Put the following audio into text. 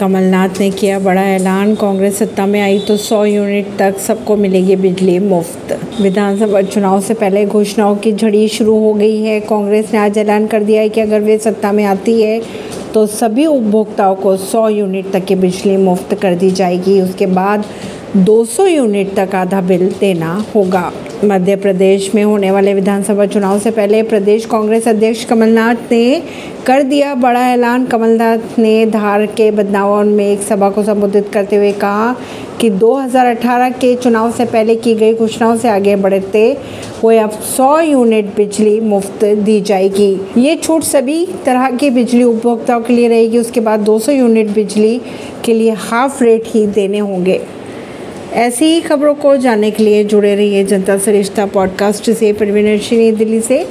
कमलनाथ ने किया बड़ा ऐलान। कांग्रेस सत्ता में आई तो 100 यूनिट तक सबको मिलेगी बिजली मुफ़्त। विधानसभा चुनाव से पहले घोषणाओं की झड़ी शुरू हो गई है। कांग्रेस ने आज ऐलान कर दिया है कि अगर वे सत्ता में आती है तो सभी उपभोक्ताओं को 100 यूनिट तक की बिजली मुफ़्त कर दी जाएगी। उसके बाद 200 यूनिट तक आधा बिल देना होगा। मध्य प्रदेश में होने वाले विधानसभा चुनाव से पहले प्रदेश कांग्रेस अध्यक्ष कमलनाथ ने कर दिया बड़ा ऐलान। कमलनाथ ने धार के बदनावर में एक सभा को संबोधित करते हुए कहा कि 2018 के चुनाव से पहले की गई घोषणाओं से आगे बढ़ते हुए अब 100 यूनिट बिजली मुफ़्त दी जाएगी। ये छूट सभी तरह की बिजली उपभोक्ताओं के लिए रहेगी। उसके बाद 200 यूनिट बिजली के लिए हाफ़ रेट ही देने होंगे। ऐसी ही खबरों को जानने के लिए जुड़े रहिए जनता सरिश्ता पॉडकास्ट से। परवीन दिल्ली से।